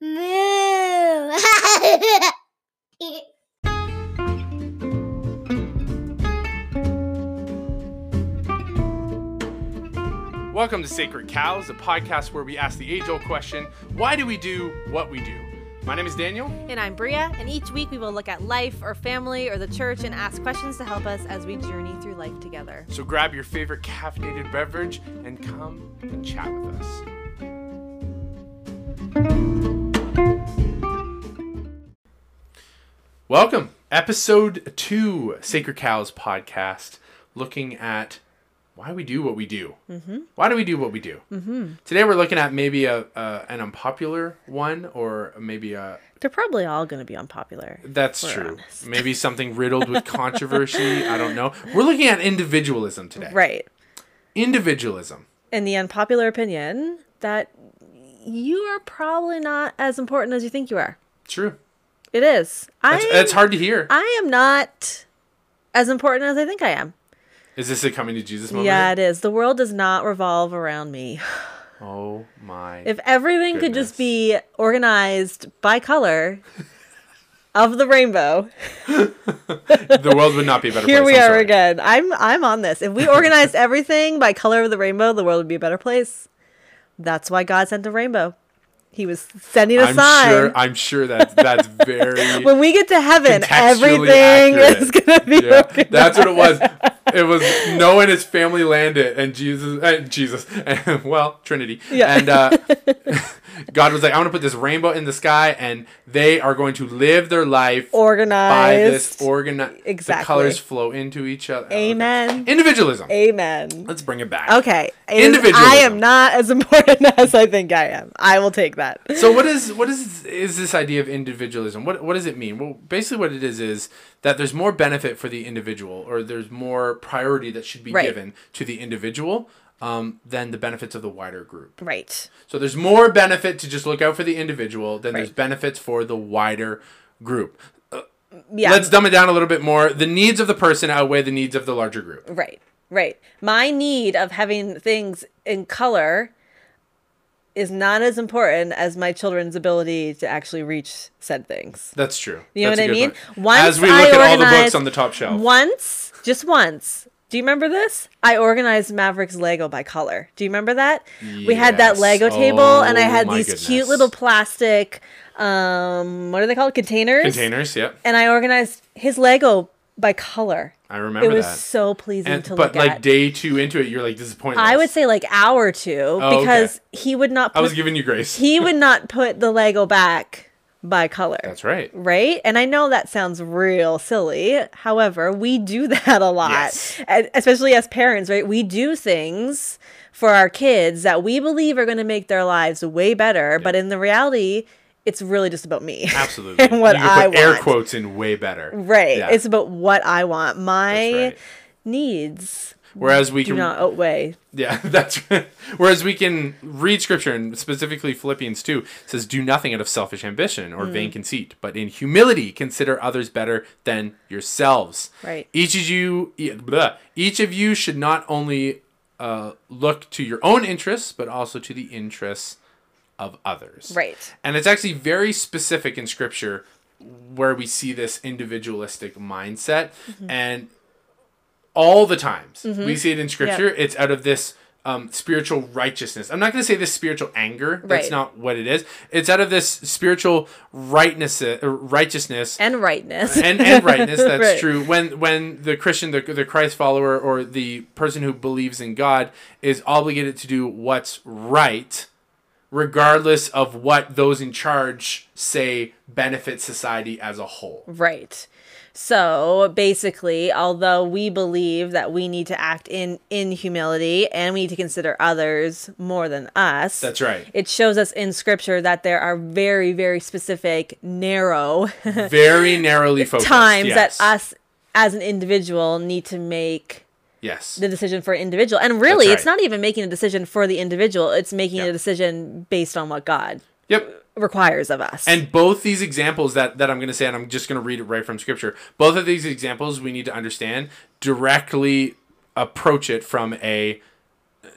Moo. Welcome to Sacred Cows, a podcast where we ask the age old question why do we do what we do? My name is Daniel. And I'm Bria, and each week we will look at life or family or the church and ask questions to help us as we journey through life together. So grab your favorite caffeinated beverage and come and chat with us. Welcome, episode two, Sacred Cows podcast, looking at why we do what we do. Mm-hmm. Why do we do what we do? Mm-hmm. Today we're looking at maybe a, a an unpopular one, or maybe a They're probably all going to be unpopular. That's true. honest. Maybe something riddled with controversy. I don't know. We're looking at individualism today. Right. Individualism. And the unpopular opinion that you are probably not as important as you think you are. True. It is. I that's hard to hear. I am not as important as I think I am. Is this a coming to Jesus moment? Yeah, it is. The world does not revolve around me. Oh my. If everything could just be organized by color of the rainbow, the world would not be a better here place. we I'm are sorry. again. I'm I'm on this. If we organized everything by color of the rainbow, the world would be a better place. That's why God sent the rainbow. He was sending a I'm sign. sure. I'm sure that's that's very. when we get to heaven, everything accurate. is gonna be yeah, that's what it was. It was Noah and his family landed, and Jesus, uh, Jesus, and, well, Trinity, Yeah. and uh, God was like, "I want to put this rainbow in the sky, and they are going to live their life organized by this organized. The colors flow into each other. Okay. Amen. Individualism. Amen. Let's bring it back. Okay. It is- I am not as important as I think I am. I will take that. So what is what is is this idea of individualism? What what does it mean? Well, basically what it is is that there's more benefit for the individual, or there's more priority that should be Right. given to the individual um, than the benefits of the wider group. Right. So there's more benefit to just look out for the individual than there's benefits for the wider group. Yeah. Let's dumb it down a little bit more. The needs of the person outweigh the needs of the larger group. Right, right. My need of having things in color is not as important as my children's ability to actually reach said things. That's true. You know That's what I mean? point. Once As we I look at all the books on the top shelf. Once, just once. Do you remember this? I organized Maverick's Lego by color. Do you remember that? Yes. We had that Lego table, and I Oh had these goodness. cute little plastic, um, what are they called? Containers. Containers, yep. And I organized his Lego by color. I remember It was that. so pleasing to look at. And, to but look like at. day two into it, you're like, disappointed. I would say like hour two Oh, because okay. he would not I was giving you grace. he would not put the Lego back by color. That's right. Right? And I know that sounds real silly. However, we do that a lot. Yes. Especially as parents, right? We do things for our kids that we believe are going to make their lives way better, but in the reality, it's really just about me. Absolutely. and what I put air quotes in way better. Right. Yeah. It's about what I want. My right. needs Whereas we do can not outweigh. Yeah, that's right. Whereas we can read scripture and specifically Philippians 2 says do nothing out of selfish ambition or Mm. vain conceit, but in humility consider others better than yourselves. Right. Each of you each of you should not only uh, look to your own interests but also to the interests of others. Right. And it's actually very specific in scripture where we see this individualistic mindset Mm-hmm. and all the times we see it in scripture it's out of this um, spiritual righteousness i'm not going to say this spiritual anger that's Right. not what it is it's out of this spiritual rightness uh, righteousness And rightness. and, and rightness that's Right. true when when the christian the, the christ follower or the person who believes in god is obligated to do what's right regardless of what those in charge say benefits society as a whole Right. So basically, although we believe that we need to act in in humility and we need to consider others more than us, that's right it shows us in scripture that there are very very specific narrow very narrowly focused times yes. that us as an individual need to make yes the decision for an individual. And really, That's it's not even making a decision for the individual, it's making Yeah. a decision based on what God yep requires of us. And both these examples that, that I'm going to say, and I'm just going to read it right from scripture, both of these examples we need to understand directly approach it from a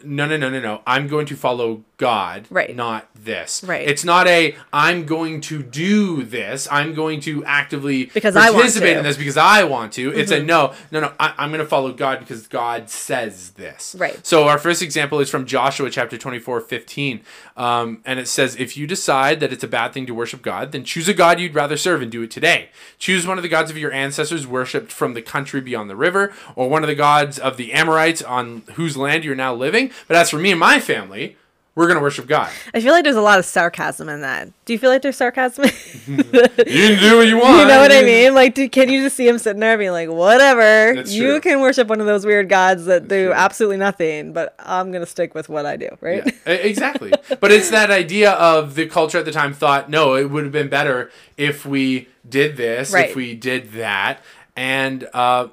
no, no, no, no, no. I'm going to follow God, Right. not this. Right. It's not a I'm going to do this. I'm going to actively Because I want participate to. Mm-hmm. in this because I want to. It's a no, no, no. I, I'm going to follow God because God says this. Right. So our first example is from Joshua chapter 24, 15. Um, and it says, If you decide that it's a bad thing to worship God, then choose a God you'd rather serve and do it today. Choose one of the gods of your ancestors worshipped from the country beyond the river, or one of the gods of the Amorites on whose land you're now living. But as for me and my family, we're going to worship God. I feel like there's a lot of sarcasm in that. Do you feel like there's sarcasm? You can do what you want. You know what I mean? Like, do, can you just see him sitting there being like, whatever, That's you true. can worship one of those weird gods that do true. absolutely nothing, but I'm going to stick with what I do, right? Yeah, exactly. but it's that idea of the culture at the time thought, no, it would have been better if we did this, Right. if we did that. And uh,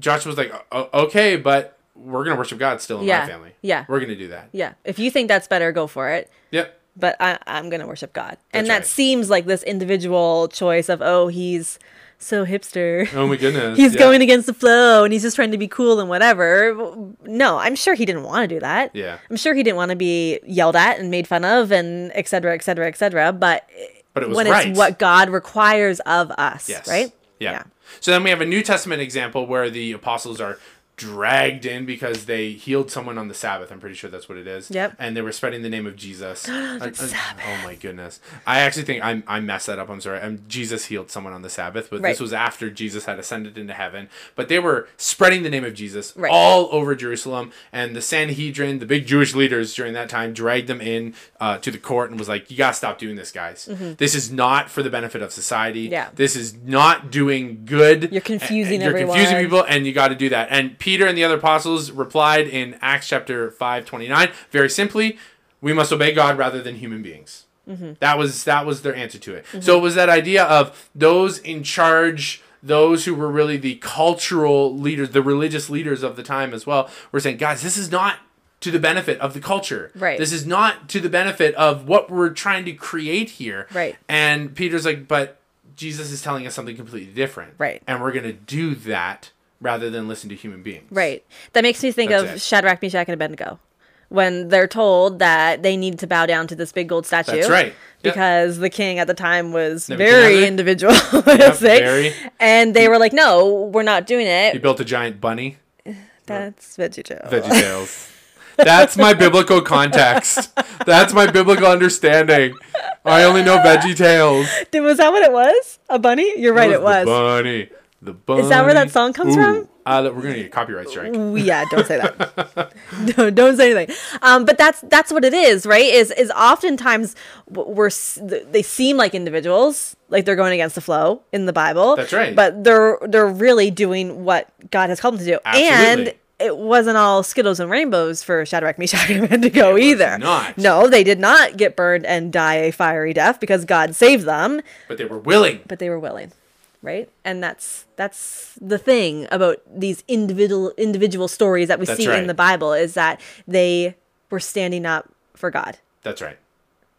Joshua was like, okay, but we're going to worship God still in Yeah. my family. Yeah. We're going to do that. Yeah. If you think that's better, go for it. Yep. But I, I'm going to worship God. and That's that right. seems like this individual choice of, oh, he's so hipster. Oh my goodness. He's yeah. going against the flow and he's just trying to be cool and whatever. No, I'm sure he didn't want to do that. Yeah. I'm sure he didn't want to be yelled at and made fun of and et cetera, et cetera, et cetera. But, But it was when right. it's what God requires of us, Yes. right? Yeah. So then we have a New Testament example where the apostles are dragged in because they healed someone on the Sabbath. I'm pretty sure that's what it is. Yep. And they were spreading the name of Jesus. Oh my goodness. I actually think I I messed that up. I'm sorry. Um Jesus healed someone on the Sabbath, but Right. this was after Jesus had ascended into heaven. But they were spreading the name of Jesus Right. all over Jerusalem, and the Sanhedrin, the big Jewish leaders during that time, dragged them in uh, to the court and was like, "You gotta stop doing this, guys. This is not for the benefit of society. Mm-hmm. Yeah. This is not doing good. You're confusing You're everyone. confusing people, and you got to do that. And Peter and the other apostles replied in Acts chapter five twenty nine very simply, "We must obey God rather than human beings." Mm-hmm. That was that was their answer to it. So it was that idea of those in charge. Those who were really the cultural leaders, the religious leaders of the time as well, were saying, guys, this is not to the benefit of the culture. Right. This is not to the benefit of what we're trying to create here. Right. And Peter's like, but Jesus is telling us something completely different. Right. And we're going to do that rather than listen to human beings. Right. That makes me think That's of it. Shadrach, Meshach, and Abednego when they're told that they need to bow down to this big gold statue. That's right. Yep. Because the king at the time was very individual, Yep, very. and they were like, "No, we're not doing it." He built a giant bunny. That's VeggieTales. Veggie Tales. That's my biblical context. That's my biblical understanding. I only know Veggie Tales. Did- was that what it was? A bunny? You're right. It The was. bunny. The bunny. Is that where that song comes from? Uh, we're gonna get a copyright strike. Ooh, yeah, don't say that. don't, don't say anything. Um, but that's that's what it is, right? Is is oftentimes we're they seem like individuals, like they're going against the flow in the Bible. That's right. But they're they're really doing what God has called them to do, Absolutely. and it wasn't all Skittles and rainbows for Shadrach, Meshach, and Abednego either. not. No, they did not get burned and die a fiery death because God saved them But they were willing. but they were willing right and that's that's the thing about these individual individual stories that we That's see right. in the bible is that they were standing up for god That's right.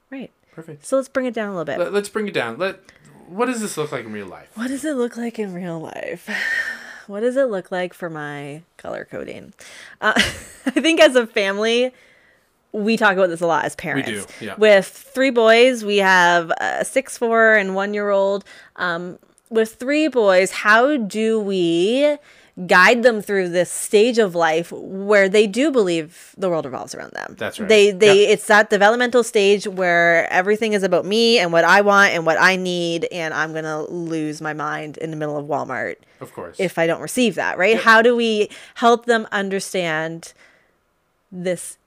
right Perfect. so let's bring it down a little bit Let, let's bring it down. Let. What does this look like in real life? what does it look like in real life what does it look like for my color coding uh, i think as a family we talk about this a lot as parents. We do, yeah. With three boys, we have a six, four, and one year old. Um, with three boys, how do we guide them through this stage of life where they do believe the world revolves around them? That's right. They they Yeah. it's that developmental stage where everything is about me and what I want and what I need, and I'm gonna lose my mind in the middle of Walmart Of course. if I don't receive that, right? How do we help them understand this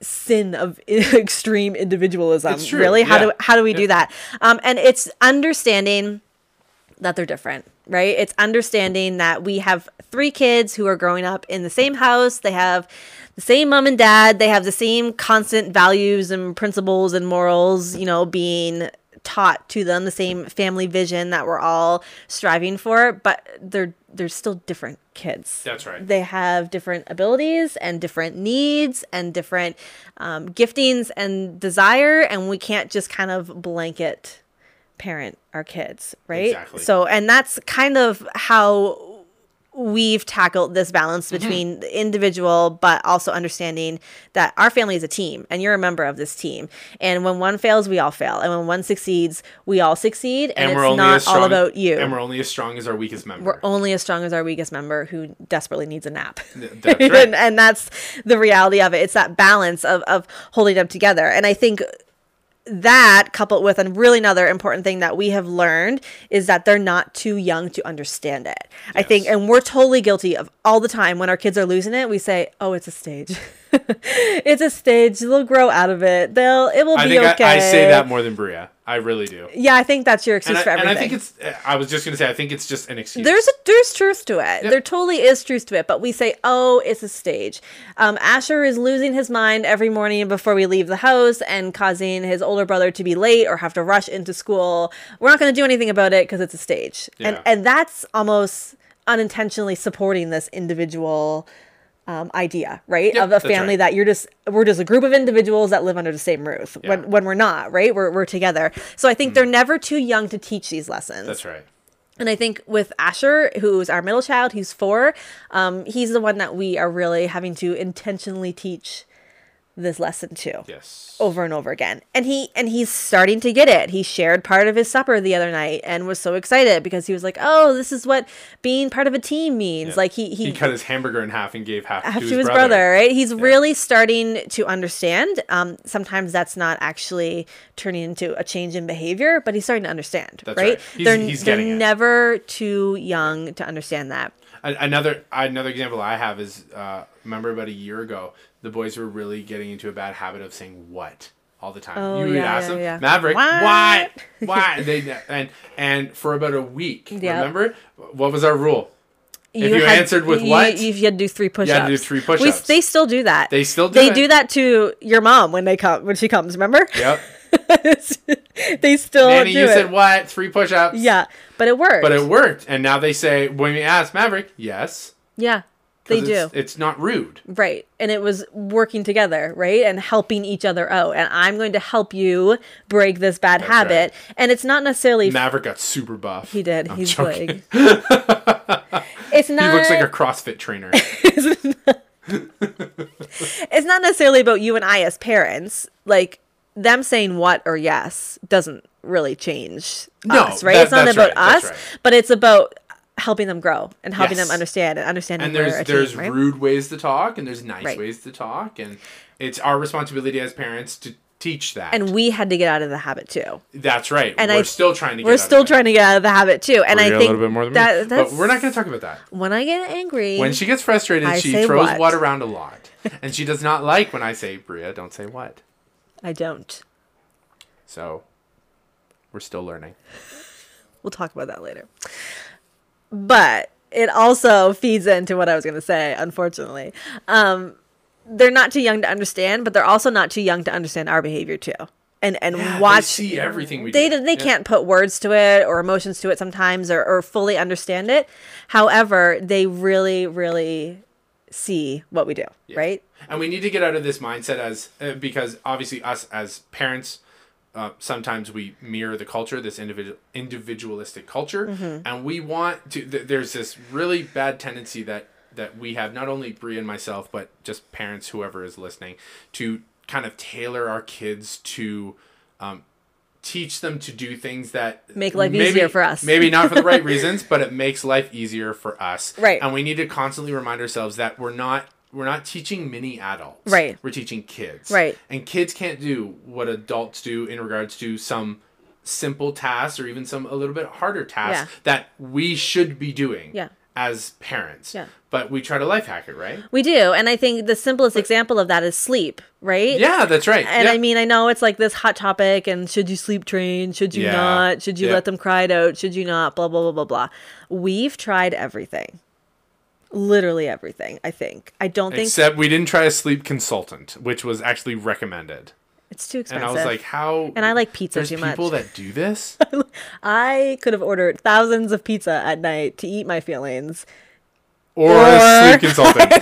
sin of extreme individualism? Really? How yeah. do how do we Yeah. do that? Um, and it's understanding that they're different, right? It's understanding that we have three kids who are growing up in the same house. They have the same mom and dad. They have the same constant values and principles and morals, you know, being taught to them, the same family vision that we're all striving for, but they're they're still different kids. That's right. They have different abilities and different needs and different um, giftings and desire, and we can't just kind of blanket parent our kids, right? Exactly. So, and that's kind of how we've tackled this balance mm-hmm. between the individual but also understanding that our family is a team and you're a member of this team and when one fails we all fail and when one succeeds we all succeed and, And we're it's only not strong all about you And we're only as strong as our weakest member. we're only as strong as our weakest member who desperately needs a nap. that's right. and, and that's the reality of it. It's that balance of, of holding them together. And I think that coupled with a really another important thing that we have learned is that they're not too young to understand it. I think, and we're totally guilty of all the time when our kids are losing it, we say, oh, it's a stage. it's a stage. They'll grow out of it. They'll, it will I be okay. I, I say that more than Bria. I really do. Yeah, I think that's your excuse And I, for and everything. I think it's. I was just gonna say. I think it's just an excuse. There's a, there's truth to it. There totally is truth to it. But we say, oh, it's a stage. Um, Asher is losing his mind every morning before we leave the house and causing his older brother to be late or have to rush into school. We're not going to do anything about it because it's a stage. Yeah. And and that's almost unintentionally supporting this individual um, idea, right? Yep, of a family right. that you're just we're just a group of individuals that live under the same roof Yeah. when when we're not, right? We're we're together. So I think they're never too young to teach these lessons. That's right. And I think with Asher, who's our middle child, who's four, um, he's the one that we are really having to intentionally teach this lesson too. Yes. over and over again. And he and he's starting to get it. He shared part of his supper the other night and was so excited because he was like, "Oh, this is what being part of a team means." Like he he, He cut his hamburger in half and gave half, half to his, his brother. brother, right? He's really starting to understand. Um, sometimes that's not actually turning into a change in behavior, but he's starting to understand, That's right? right. He's- they're he's they're it. never too young to understand that. Another another example I have is uh, remember about a year ago the boys were really getting into a bad habit of saying what all the time. Oh, you would yeah, ask yeah, them, yeah. Maverick, What?" what, what? they and and for about a week. Yep. Remember what was our rule? If you had- answered with you, what, you, you had to do three push-ups. had to do three We, push-ups. they still do that. They still do. They it. do that to your mom when they come when she comes. Remember? Yep. they still Nanny, do you it. said what? Three push-ups. yeah, but it worked. But it worked, and now they say when we ask Maverick, yes. yeah, they 'cause do. It's, it's not rude. Right. And it was working together, right? And helping each other out. And I'm going to help you break this bad habit. And it's not necessarily Maverick got super buff. he did. I'm He's joking. like It's not He looks like a CrossFit trainer. it's not necessarily about you and I as parents. Like them saying what or yes doesn't really change No, us, right? that- it's not about right, us, right. but it's about helping them grow and helping Yes. them understand and understanding and there's a there's team, right? rude ways to talk and there's nice Right. ways to talk and it's our responsibility as parents to teach that and we had to get out of the habit too. that's right and we're I- still trying to get We're out still of it. trying to get out of the habit too. And Bria I a think little bit more than that, me that's but we're not going to talk about that when I get angry. when she gets frustrated I she throws what. what around a lot and she does not like when i say bria don't say what I don't. so we're still learning We'll talk about that later. But it also feeds into what I was going to say, unfortunately. Um, they're not too young to understand, but they're also not too young to understand our behavior too. And and Yeah, they watch see everything we they do. they Yeah. can't put words to it or emotions to it sometimes or, or fully understand it. However, they really really see what we do, right? and we need to get out of this mindset as uh, because obviously us as parents uh, sometimes we mirror the culture this individual individualistic culture Mm-hmm. and we want to th- there's this really bad tendency that that we have not only Brie and myself but just parents whoever is listening to kind of tailor our kids to um, teach them to do things that Make life maybe- easier for us. maybe not for the right reasons but it makes life easier for us Right. and we need to constantly remind ourselves that we're not we're not teaching mini adults Right. we're teaching kids Right. and kids can't do what adults do in regards to some simple tasks or even some a little bit harder tasks Yeah. that we should be doing Yeah. as parents Yeah. but we try to life hack it right We do, and I think the simplest example of that is sleep, right? yeah that's right And yeah. I mean, I know it's like this hot topic, and should you sleep train? Should you Yeah. not? Should you Yeah. let them cry it out? Should you not? Blah blah blah blah blah. We've tried everything, literally everything. I think. I don't think except we didn't try a sleep consultant which was actually recommended it's too expensive. and i was like how And I like pizza too much. people that do this I could have ordered thousands of pizza at night to eat my feelings. Or, Or- sleep consultant.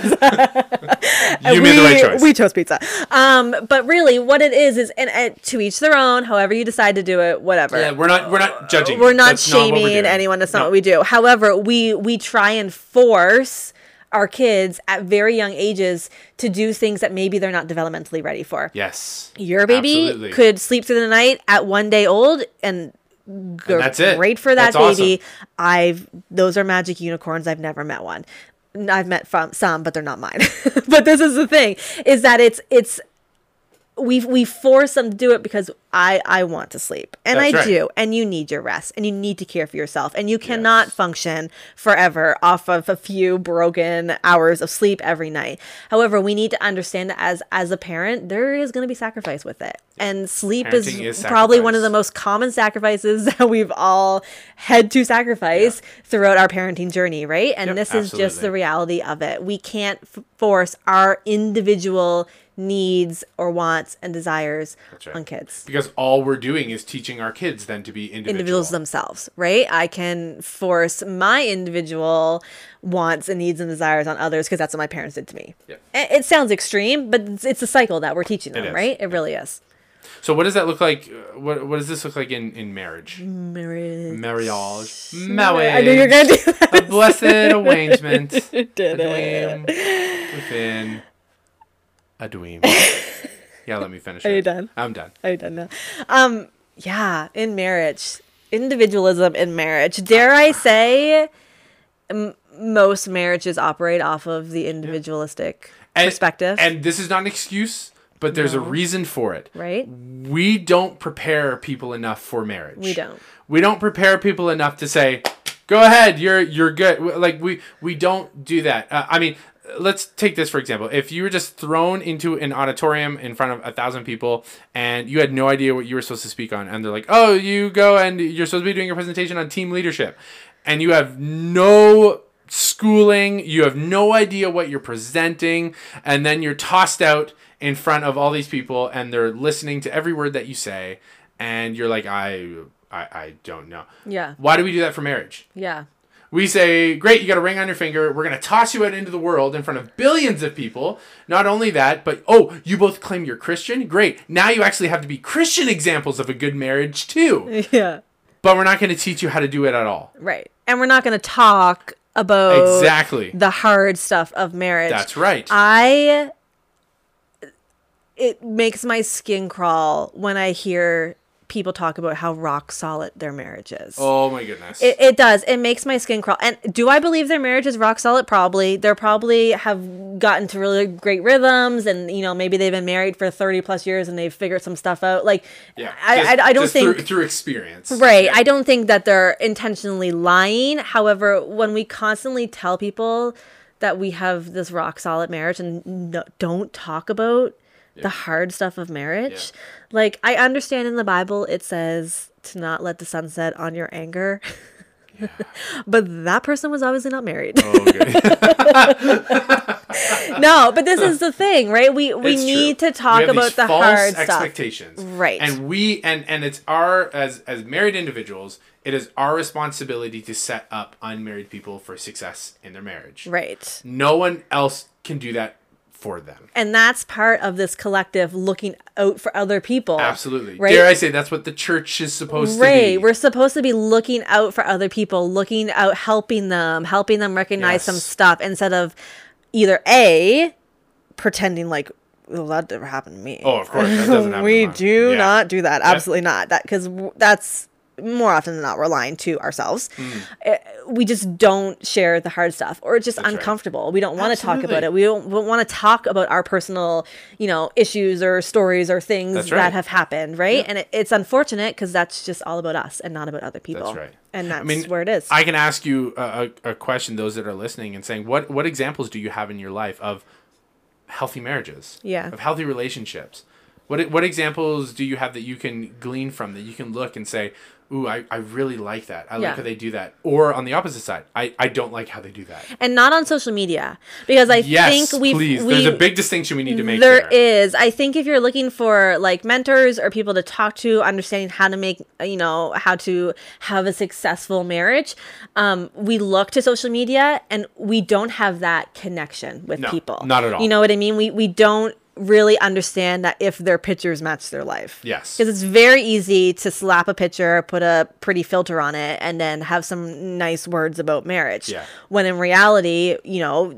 you made the right choice. We chose pizza. Um, but really, what it is is, and, and to each their own. However you decide to do it, whatever. yeah, we're not we're not judging. we're not That's what we're shaming anyone. That's not No. what we do. However, we we try and force our kids at very young ages to do things that maybe they're not developmentally ready for. Yes. Your baby Absolutely. could sleep through the night at one day old and. Go that's it. Great for that That's awesome. baby. I've those are magic unicorns. I've never met one. I've met from some, but they're not mine. but this is the thing: is that it's it's we we force them to do it because I I want to sleep and That's I right. do, and you need your rest and you need to care for yourself, and you cannot Yes. function forever off of a few broken hours of sleep every night. However, we need to understand that as as a parent, there is going to be sacrifice with it, and sleep is, is probably one of the most common sacrifices that we've all had to sacrifice throughout our parenting journey, right? And Yep, this is just the reality of it. We can't f- force our individual needs or wants and desires right. on kids. Because all we're doing is teaching our kids then to be individual. Individuals themselves, right? I can force my individual wants and needs and desires on others because that's what my parents did to me. Yep. It, it sounds extreme, but it's, it's a cycle that we're teaching them, is. right? It really is. So what does that look like? uh, What what does this look like in in marriage? Marriage. Marriage. Marriage. I knew you were gonna do that. a blessed arrangement. Did a it. dream within a dream. Yeah, let me finish. Are you it. done? I'm done. I don't know. Um, yeah, in marriage, individualism in marriage. Dare I say, m- most marriages operate off of the individualistic And- perspective, And this is not an excuse, but there's a reason for it. right? We don't prepare people enough for marriage. We don't. We don't prepare people enough to say, "Go ahead, you're you're good." Like we we don't do that. Uh, I mean, let's take this for example. If you were just thrown into an auditorium in front of a thousand people and you had no idea what you were supposed to speak on, and they're like, "Oh, you go and you're supposed to be doing a presentation on team leadership," and you have no schooling, you have no idea what you're presenting, and then you're tossed out in front of all these people and they're listening to every word that you say and you're like I I, I don't know. Yeah, Why do we do that for marriage? yeah, We say, great, you got a ring on your finger. We're going to toss you out into the world in front of billions of people. Not only that, but oh, you both claim you're Christian? Great. Now you actually have to be Christian examples of a good marriage, too. yeah. But we're not going to teach you how to do it at all. Right. And we're not going to talk about Exactly. the hard stuff of marriage. That's right. I it makes my skin crawl when I hear people talk about how rock solid their marriage is. oh, my goodness. It, it does. It makes my skin crawl. And do I believe their marriage is rock solid? Probably. They're probably have gotten to really great rhythms, and you know maybe they've been married for thirty plus years and they've figured some stuff out. Like, yeah. I, Just- I, I don't think Through, through experience. Right. I don't think that they're intentionally lying. However, when we constantly tell people that we have this rock solid marriage and no, don't talk about the hard stuff of marriage, like I understand in the Bible it says to not let the sun set on your anger. but that person was obviously not married. Oh, okay. no, but this is the thing, right? We we It's need true. to talk about the false hard stuff. expectations Right. and we and and it's our as as married individuals it is our responsibility to set up unmarried people for success in their marriage Right. no one else can do that for them And that's part of this collective looking out for other people. absolutely Right? dare i say that's what the church is supposed to Right. be We're supposed to be looking out for other people, looking out, helping them, helping them recognize some stuff instead of either A, pretending like, well, that never happened to me. oh of course that doesn't happen we to do Yeah. not do that. Absolutely not. That because that's more often than not we're lying to ourselves. Uh, We just don't share the hard stuff, or it's just Mm. right. uncomfortable. We don't want to talk about it. We don't, want to talk about our personal, you know, issues or stories or things That's that have happened, right? And it, it's unfortunate because that's just all about us and not about other people. That's right. And that's I mean, where it is. I can ask you a, a, a question, those that are listening, and saying, what what examples do you have in your life of healthy marriages? Yeah. Of healthy relationships. What what examples do you have that you can glean from that you can look and say, "Ooh, I, I really like that. I Yeah. like how they do that." Or on the opposite side, I, I don't like how they do that. and not on social media because I yes, think we please. we There's a big distinction we need to make There there. is. I think if you're looking for like mentors or people to talk to, understanding how to make, you know, how to have a successful marriage, um, we look to social media and we don't have that connection with No, people. not at all. You know what I mean? We we don't really understand that if their pictures match their life. Yes. Because it's very easy to slap a picture, put a pretty filter on it, and then have some nice words about marriage. Yeah. When in reality, you know,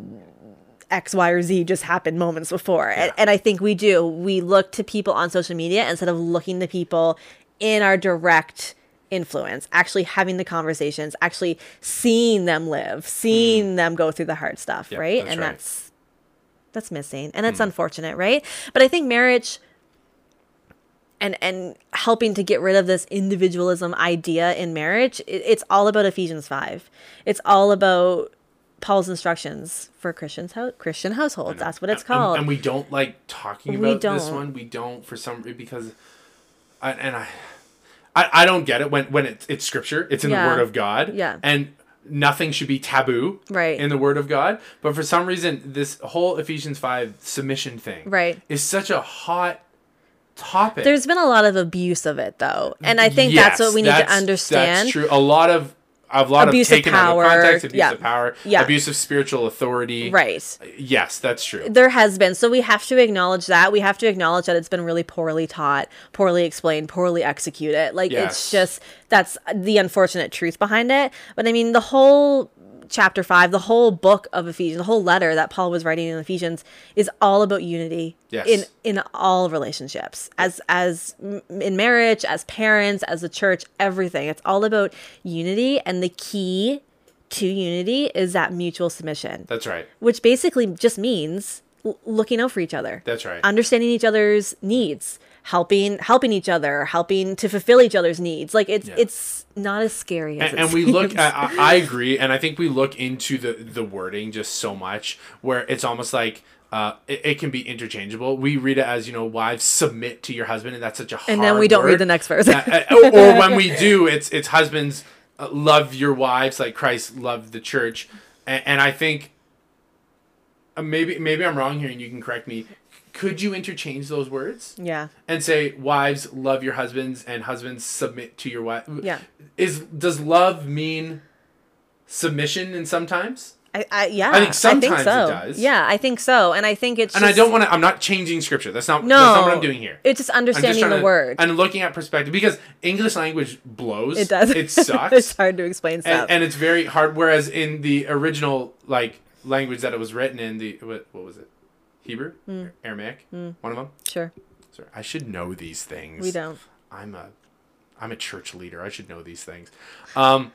X, Y, or Z just happened moments before. And, and I think we do. We look to people on social media instead of looking to people in our direct influence, actually having the conversations, actually seeing them live, seeing mm-hmm. them go through the hard stuff, Yep, right? that's and right. that's that's missing. And it's hmm. unfortunate, right? But I think marriage and and helping to get rid of this individualism idea in marriage it, it's all about ephesians 5 it's all about paul's instructions for christians ho- christian households that's what it's called And, we don't like talking about this one. We don't for some because, I, and I, I, I don't get it when when it's it's scripture. It's in Yeah. the Word of God. Yeah. And nothing should be taboo. Right. In the Word of God, but for some reason, this whole Ephesians five submission thing. Right. Is such a hot topic. there's been a lot of abuse of it though and i think that's what we need to understand That's true. A lot of a lot Abuse of of taken out power, of context, abuse yeah. of power, Yeah. abuse of spiritual authority. right Yes, that's true. there has been so we have to acknowledge that we have to acknowledge that it's been really poorly taught poorly explained poorly executed like it's just that's the unfortunate truth behind it but i mean the whole chapter 5 the whole book of ephesians the whole letter that paul was writing in ephesians is all about unity Yes. in in all relationships as as in marriage as parents as a church everything it's all about unity and the key to unity is that mutual submission That's right. which basically just means looking out for each other. That's right. Understanding each other's needs, helping helping each other, helping to fulfill each other's needs. Like it's Yeah. it's not as scary as and, it and we look seems. I, I I agree and i think we look into the the wording just so much where it's almost like uh, it, it can be interchangeable. We read it as you know, wives submit to your husband, and that's such a hard and then we don't read the next verse. Uh, or, or when we do, it's it's husbands uh, love your wives like Christ loved the church, and, and I think uh, maybe maybe I'm wrong here, and you can correct me. Could you interchange those words yeah. and say wives love your husbands and husbands submit to your wife? Yeah. Is does love mean submission in sometimes? I, I yeah. I think sometimes it so. does. Yeah, I think so. And I think it's And I don't want to. I'm not changing scripture. That's not. no, that's not what I'm doing here. It's just I'm just understanding the to- word. and looking at perspective because English language blows. it does. It sucks. it's hard to explain stuff. and, and it's very hard. Whereas in the original like language that it was written in, the what, what was it? Hebrew, Hmm. Aramaic, one of them. sure. Sorry, I should know these things. We don't. I'm a, I'm a church leader. I should know these things. Um,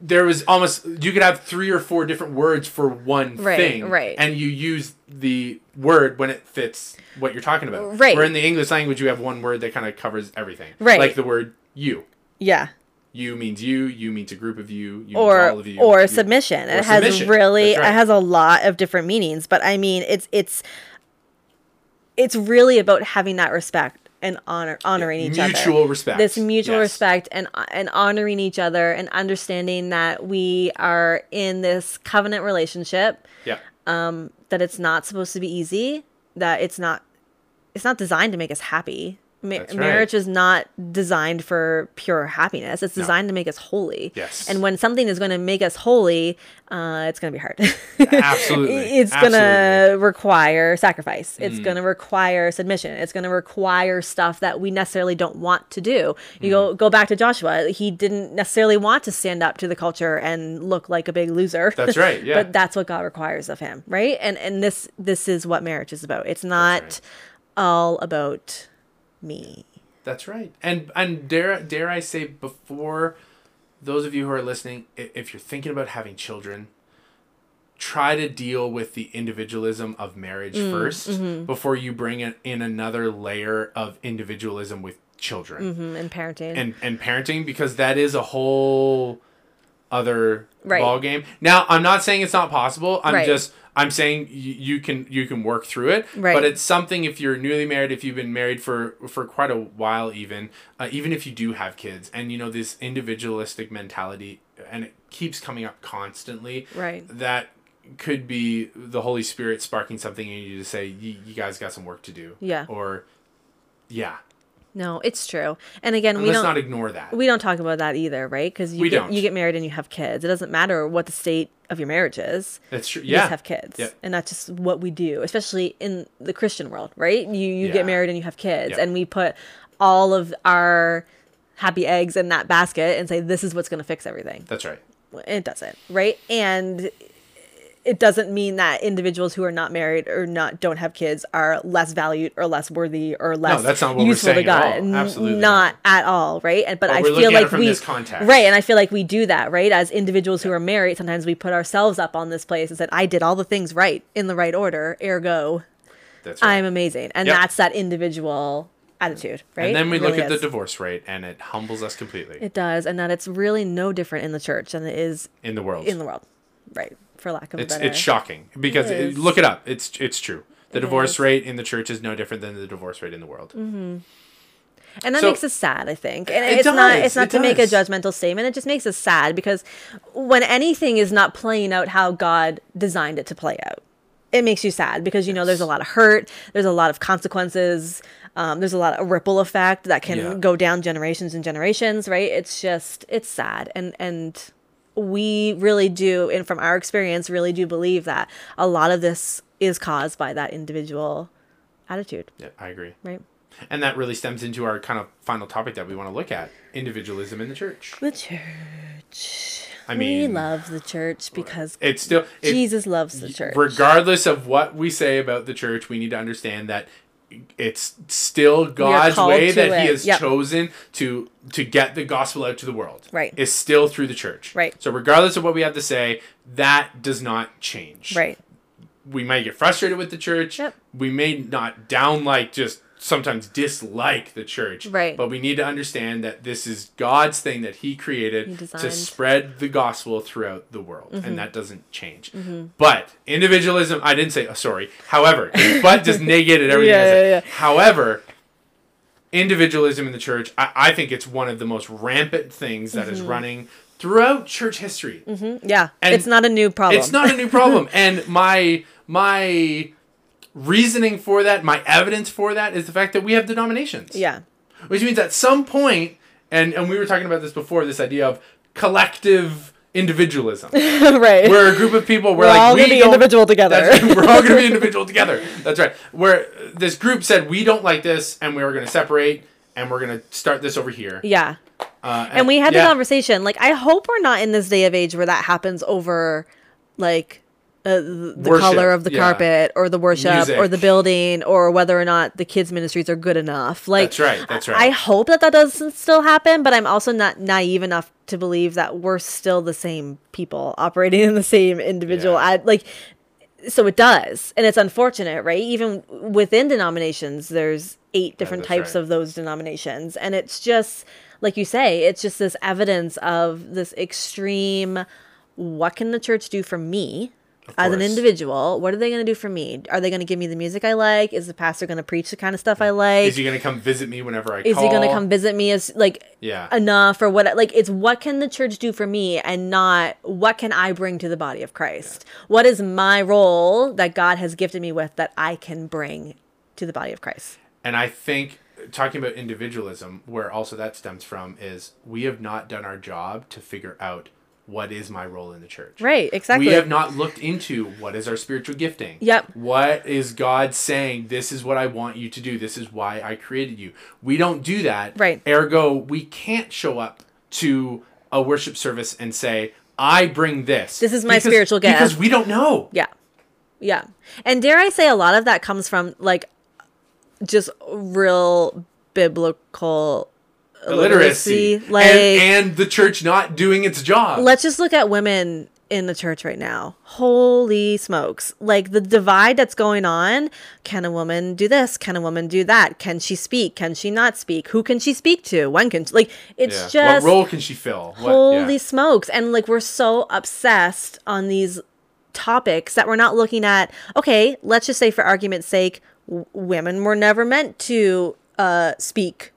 there was almost you could have three or four different words for one Right, thing, right. And you use the word when it fits what you're talking about, Right. Where in the English language you have one word that kind of covers everything, Right. Like the word you. Yeah. You means you. You means a group of you. You or means all of you. or you- submission. or it has submission. really right. it has a lot of different meanings, but I mean it's it's it's really about having that respect and honor honoring each other. mutual respect. This mutual Yes. respect and and honoring each other and understanding that we are in this covenant relationship Yeah. Um, that it's not supposed to be easy, that it's not it's not designed to make us happy. Ma- right. marriage is not designed for pure happiness. It's designed to make us holy. Yes. And when something is going to make us holy, uh, it's going to be hard. Absolutely. it's going to require sacrifice. It's Mm. going to require submission. It's going to require stuff that we necessarily don't want to do. You Mm. go go back to Joshua. He didn't necessarily want to stand up to the culture and look like a big loser. That's right, yeah. but that's what God requires of him, right? And and this this is what marriage is about. It's not right. all about me. That's right. And and dare dare I say before those of you who are listening, if you're thinking about having children, try to deal with the individualism of marriage Mm, 1st mm-hmm. before you bring in, in another layer of individualism with children hmm And parenting. and and parenting because that is a whole other Right. ball game. Now, I'm not saying it's not possible. I'm Right. just I'm saying you, you can you can work through it. Right. But it's something if you're newly married, if you've been married for for quite a while, even uh, even if you do have kids, and you know this individualistic mentality, and it keeps coming up constantly. Right. That could be the Holy Spirit sparking something in you to say, you, you guys got some work to do. Yeah. Or, yeah. No, it's true. And again, And we let's don't not ignore that. we don't talk about that either, right? Because you We get don't. you get married and you have kids. It doesn't matter what the state of your marriage is. That's true. You Yeah. just have kids, Yeah. and that's just what we do, especially in the Christian world, right? You you Yeah. get married and you have kids, Yeah. and we put all of our happy eggs in that basket and say this is what's going to fix everything. That's right. It doesn't, right? And it doesn't mean that individuals who are not married or not don't have kids are less valued or less worthy or less no, that's not what we're useful to saying at God. all. Absolutely not at all, right? And but, But I we're feel at like from we this context. right, and I feel like we do that, right? As individuals who are married, sometimes we put ourselves up on this place and said, "I did all the things right in the right order, ergo, That's right. I'm amazing," and Yep. that's that individual attitude, right? and then we look at the divorce rate, and it humbles us completely It does, and that it's really no different in the church than it is in the world. in the world, right? For lack of a it's better. it's shocking because It it- look it up. It's it's true. The It divorce is. rate in the church is no different than the divorce rate in the world. And that So- makes us sad, I think. And It it's not it's not to make a judgmental statement. It just makes us sad because when anything is not playing out how God designed it to play out, it makes you sad because you know there's a lot of hurt, there's a lot of consequences, um, there's a lot of ripple effect that can Yeah. go down generations and generations, right? It's just it's sad and and we really do and from our experience really do believe that a lot of this is caused by that individual attitude, Yeah, I agree. right? And that really stems into our kind of final topic that we want to look at: individualism in the church. The church. I mean, we love the church because it's still it, Jesus loves the church. regardless of what we say about the church, we need to understand that it's still God's way that He has Yep. chosen to to get the gospel out to the world. Right. Is still through the church. Right. So regardless of what we have to say, that does not change. right. We might get frustrated with the church. Yep. We may not down like just sometimes dislike the church. Right. But we need to understand that this is God's thing that He created He to. Mm-hmm. spread the gospel throughout the world, and that doesn't change. But individualism, I didn't say. oh, sorry. However, but just negated everything. Yeah, yeah, yeah. However, individualism in the church, I, I think it's one of the most rampant things that is Mm-hmm. running throughout church history. Yeah. And it's not a new problem. It's not a new problem. and my my reasoning for that, my evidence for that is the fact that we have denominations. Yeah. Which means at some point and and we were talking about this before, this idea of collective individualism. right. We're a group of people where We're like all we gonna be individual together. We're all gonna be individual together. That's right. Where this group said we don't like this and we were gonna separate and we're gonna start this over here. yeah. Uh, And we had yeah. the conversation. Like, I hope we're not in this day of age where that happens over, like, uh, the Worship, color of the yeah. carpet or the worship Music. or the building or whether or not the kids ministries are good enough like That's right, that's I- right. i hope that that doesn't still happen but i'm also not naive enough to believe that we're still the same people operating in the same individual Yeah. ad like so it does and it's unfortunate right even within denominations there's eight different types right. of those denominations and it's just like you say it's just this evidence of this extreme what can the church do for me as an individual what are they going to do for me? Are they going to give me the music i like? Is the pastor going to preach the kind of stuff i mm. like? Is he gonna come visit me whenever I is call? he going to come visit me as like Yeah. enough or what like it's what can the church do for me and not what can i bring to the body of christ? What is my role that god has gifted me with that i can bring to the body of christ? And I think talking about individualism, where also that stems from, is we have not done our job to figure out what is my role in the church. right exactly We have not looked into what is our spiritual gifting. Yep. What is God saying? This is what I want you to do. This is why I created you. We don't do that. Right. Ergo, we can't show up to a worship service and say, I bring this. This is my spiritual gift. Because we don't know. Yeah. Yeah. And dare I say a lot of that comes from like just real biblical Illiteracy. illiteracy. Like and, and the church not doing its job. let's just look at women in the church right now. Holy smokes. Like the divide that's going on. Can a woman do this? Can a woman do that? Can she speak? Can she not speak? Who can she speak to? When can like it's Yeah. just what role can she fill? What, holy yeah. smokes. And like we're so obsessed on these topics that we're not looking at okay, let's just say for argument's sake, w- women were never meant to uh speak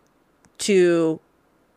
to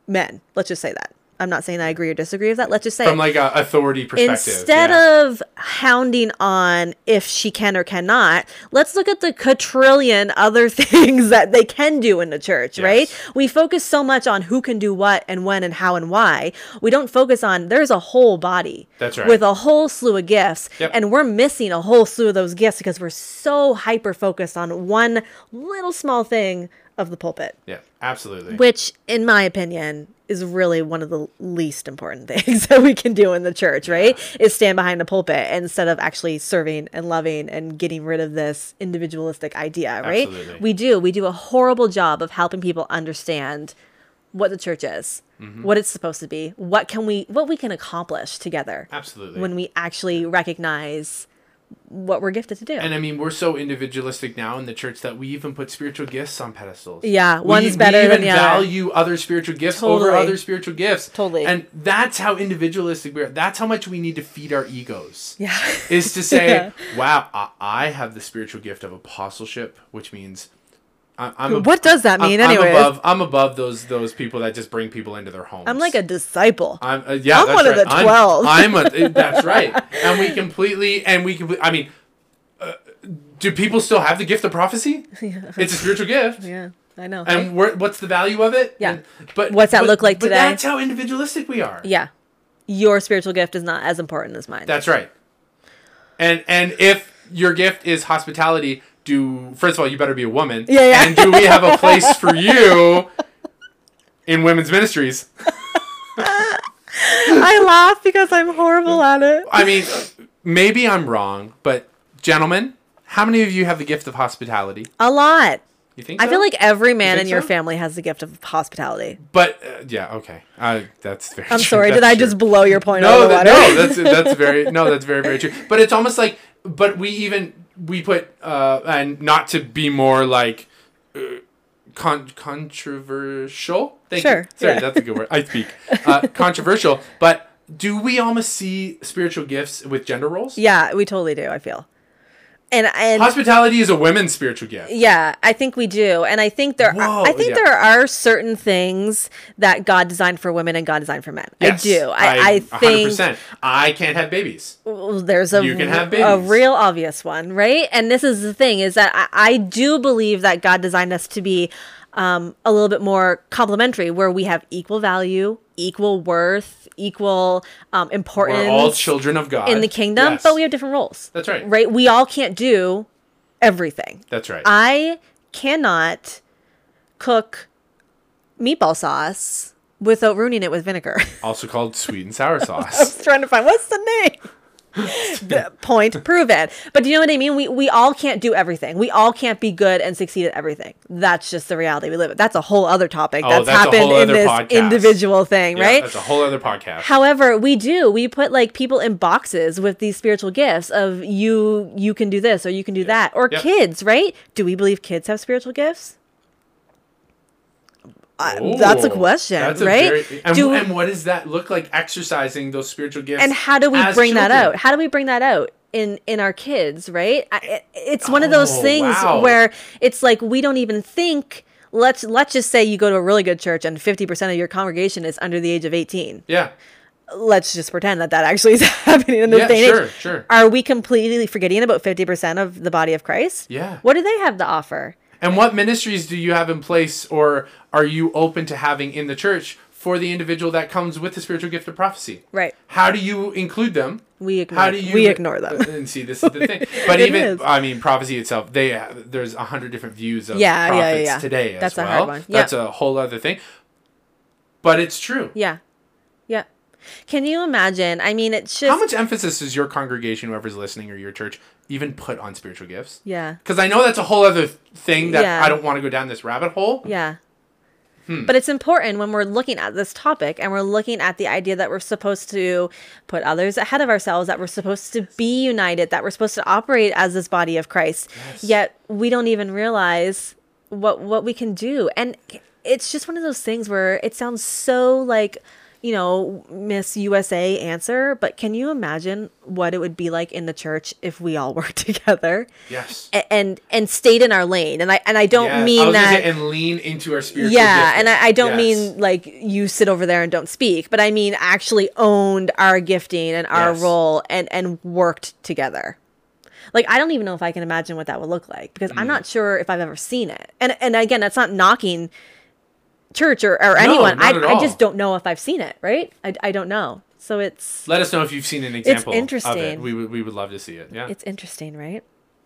men. Let's just say that. I'm not saying I agree or disagree with that. Let's just say from like a authority perspective. instead yeah. of hounding on if she can or cannot, let's look at the quadrillion other things that they can do in the church, right? We focus so much on who can do what and when and how and why. We don't focus on there's a whole body That's right. with a whole slew of gifts, Yep. and we're missing a whole slew of those gifts because we're so hyper focused on one little small thing of the pulpit yeah, absolutely. which in my opinion is really one of the least important things that we can do in the church right is stand behind a pulpit instead of actually serving and loving and getting rid of this individualistic idea right Absolutely. we do we do a horrible job of helping people understand what the church is Mm-hmm. what it's supposed to be what can we what we can accomplish together Absolutely. when we actually recognize what we're gifted to do and I mean, we're so individualistic now in the church that we even put spiritual gifts on pedestals. Yeah, We- one's better we than the other. value other spiritual gifts over other spiritual gifts. Totally. And that's how individualistic we are. That's how much we need to feed our egos. yeah Is to say, Yeah. wow, I, I have the spiritual gift of apostleship, which means I'm a, what does that mean I'm, anyway I'm above. I'm above those those people that just bring people into their homes. i'm like a disciple I'm uh, yeah. I'm one of right. the I'm- 12. I'm, a. That's right. And we completely and we completely. I mean, uh, do people still have the gift of prophecy? Yeah. It's a spiritual gift. yeah i know And where, what's the value of it? Yeah. And- but What's that but- look like today? but? That's how individualistic we are. Yeah. Your spiritual gift is not as important as mine. That's right. And and if your gift is hospitality, do first of all you better be a woman. Yeah, yeah. And do we have a place for you in women's ministries? I laugh because I'm horrible at it. I mean, maybe I'm wrong, but gentlemen, how many of you have the gift of hospitality? A lot. You think? I feel like every man think in your so? family has the gift of hospitality. But uh, yeah, okay. Uh, that's very. I'm true. sorry, did That's I true. just blow your point out No, that, no, that's that's very no, that's very very true. But it's almost like, but we even we put uh, and not to be more like uh, con- controversial. Thank Sure, you. Sorry, yeah. that's a good word. I speak uh, controversial, but do we almost see spiritual gifts with gender roles? yeah, we totally do, I feel. And and Hospitality is a women's spiritual gift. yeah, I think we do. And I think there Whoa, I think yeah. there are certain things that God designed for women and God designed for men. Yes, I do. I, I think 100%. I can't have babies. There's a, You can have a real obvious one, right? And this is the thing is that I, I do believe that God designed us to be um, a little bit more complementary, where we have equal value, equal worth, equal um, importance We're all children of God in the kingdom, Yes. but we have different roles. That's right. Right? We all can't do everything. That's right. I cannot cook meatball sauce without ruining it with vinegar. also called sweet and sour sauce. I was trying to find what's the name. Point proven. But do you know what I mean? We we all can't do everything. We all can't be good and succeed at everything. That's just the reality we live in. That's a whole other topic Oh, that's, that's happened in this podcast. individual thing, Yeah, right? That's a whole other podcast. However, we do. We put like people in boxes with these spiritual gifts of you you can do this or you can do that. Or Yep. kids, right? Do we believe kids have spiritual gifts? I- oh, that's a question, that's a right? very- and, Do- and what does that look like? Exercising those spiritual gifts. and how do we bring that out how do we bring that out in in our kids right I, it's one of those Oh, things wow. where it's like we don't even think let's let's just say you go to a really good church and 50% of your congregation is under the age of 18 Yeah. let's just pretend that that actually is happening in this Yeah, day and sure, age sure. are we completely forgetting about 50% of the body of christ Yeah. what do they have to offer And what ministries do you have in place, or are you open to having in the church for the individual that comes with the spiritual gift of prophecy? right How do you include them? we ignore, How do you we ignore them And see, this is the thing. But even is. I mean, prophecy itself, they there's a hundred different views of Yeah, yeah, yeah, prophets yeah. today as That's a well. hard one. That's a whole other thing. But it's true. yeah yeah can you imagine i mean it's just How much emphasis does your congregation, whoever's listening, or your church, even put on spiritual gifts? yeah Because I know that's a whole other thing that Yeah. I don't want to go down this rabbit hole. yeah Hmm. But it's important when we're looking at this topic and we're looking at the idea that we're supposed to put others ahead of ourselves, that we're supposed to be united, that we're supposed to operate as this body of Christ. Yes. Yet we don't even realize what what we can do. And it's just one of those things where it sounds so like you know, Miss USA answer, but can you imagine what it would be like in the church if we all worked together? Yes. A- and and stayed in our lane and i and i don't Yes. Mean gonna that say, and lean into our spiritual. yeah and. I, I don't Yes. mean like you sit over there and don't speak but i mean actually owned our gifting and our Yes. role and and worked together like i don't even know if i can imagine what that would look like because Mm. i'm not sure if i've ever seen it and and again that's not knocking church or, or anyone I, I just don't know if i've seen it right i, I don't know so it's Let us know if you've seen an example interesting of it. interesting. We would we would love to see it. Yeah. it's interesting right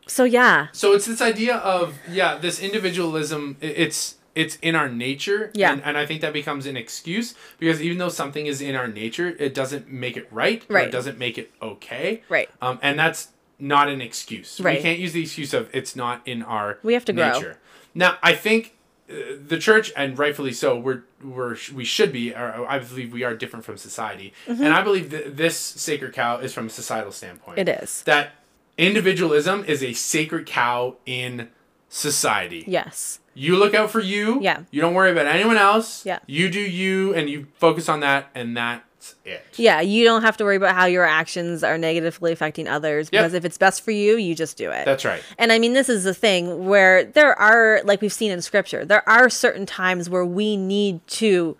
so yeah So it's this idea of yeah, this individualism. It's it's in our nature. Yeah. And, and I think that becomes an excuse because even though something is in our nature, it doesn't make it right. Right. it doesn't make it okay. Right. Um, and that's not an excuse. Right. We can't use the excuse of it's not in our We have to grow. nature. Now I think. Uh, The church, and rightfully so, we're, we're we should be. Or I believe we are different from society, Mm-hmm. and I believe that this sacred cow is from a societal standpoint it is that individualism is a sacred cow in society. yes You look out for you. Yeah. You don't worry about anyone else. Yeah. You do you and you focus on that and that's it. Yeah, you don't have to worry about how your actions are negatively affecting others Yep. because if it's best for you, you just do it. That's right. and I mean, this is the thing where there are, like we've seen in scripture, there are certain times where we need to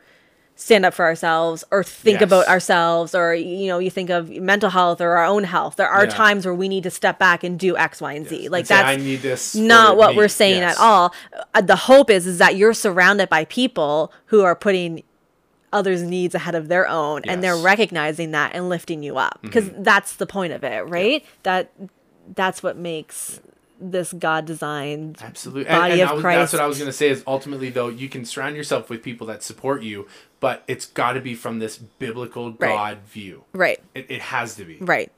stand up for ourselves or think Yes. about ourselves or, you know, you think of mental health or our own health. There are Yeah. times where we need to step back and do X, Y, and Z. Like And that's I need this not what me." we're saying Yes. at all. Uh, the hope is is that you're surrounded by people who are putting others' needs ahead of their own and they're recognizing that and lifting you up because mm-hmm. that's the point of it, right? That that's what makes this God designed Absolutely. body and, and of was, Christ. that's what I was going to say is ultimately though you can surround yourself with people that support you, but it's got to be from this biblical Right. God view. right. It, it has to be. Right.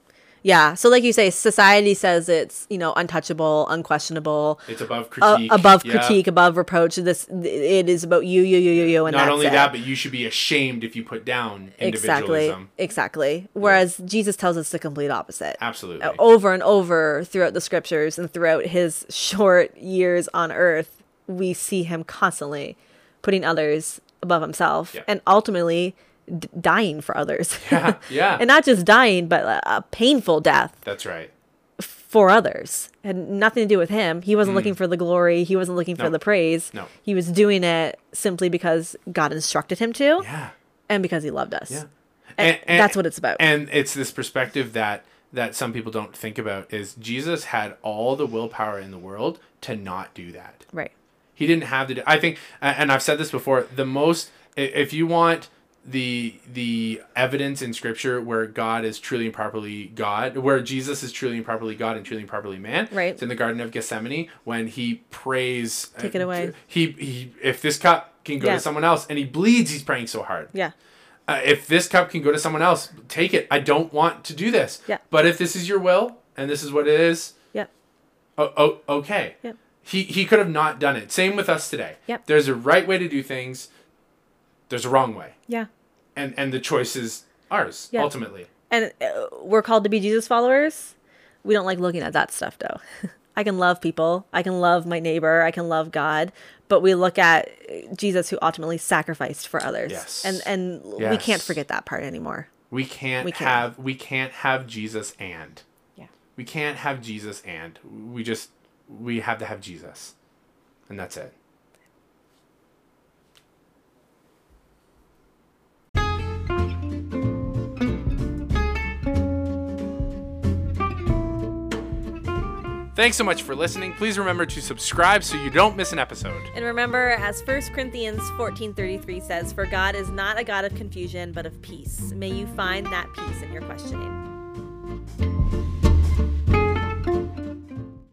Yeah. So like you say, society says it's, you know, untouchable, unquestionable, It's above uh, critique. above Yeah. critique, above reproach. This it is about you, you, you, you, you, and Not only it. that, but you should be ashamed if you put down exactly, individualism. exactly. Whereas Jesus tells us the complete opposite. Absolutely. Uh, over and over throughout the scriptures and throughout his short years on earth, we see him constantly putting others above himself Yeah. and ultimately d- dying for others. Yeah, yeah. and not just dying, but a, a painful death That's right. for others. Had nothing to do with him. He wasn't looking for the glory. He wasn't looking for Mm. The praise. No. He was doing it simply because God instructed him to Yeah. and because he loved us. Yeah. And, that's what it's about. And it's this perspective that that some people don't think about is Jesus had all the willpower in the world to not do that. right. He didn't have to. Do, I think, and I've said this before. The most, if you want the the evidence in Scripture where God is truly and properly God, where Jesus is truly and properly God and truly and properly man, Right. It's in the Garden of Gethsemane when he prays. Take it away. He he. If this cup can go Yeah. to someone else, and he bleeds, he's praying so hard Yeah. uh, if this cup can go to someone else, take it. I don't want to do this. Yeah. But if this is your will and this is what it is, Yeah. oh, oh okay. Yep. He he could have not done it. Same with us today. Yep. There's a right way to do things. There's a wrong way, Yeah. and and the choice is ours Yeah. ultimately. And uh, we're called to be Jesus followers. We don't like looking at that stuff though. I can love people. I can love my neighbor. I can love God. But we look at Jesus who ultimately sacrificed for others. Yes. And and we can't forget that part anymore. We can't We can't. have we can't have Jesus and Yeah. we can't have Jesus and we just we have to have Jesus, and that's it. Thanks so much for listening. Please remember to subscribe so you don't miss an episode. And remember, as 1 Corinthians 14.33 says, For God is not a God of confusion, but of peace. May you find that peace in your questioning.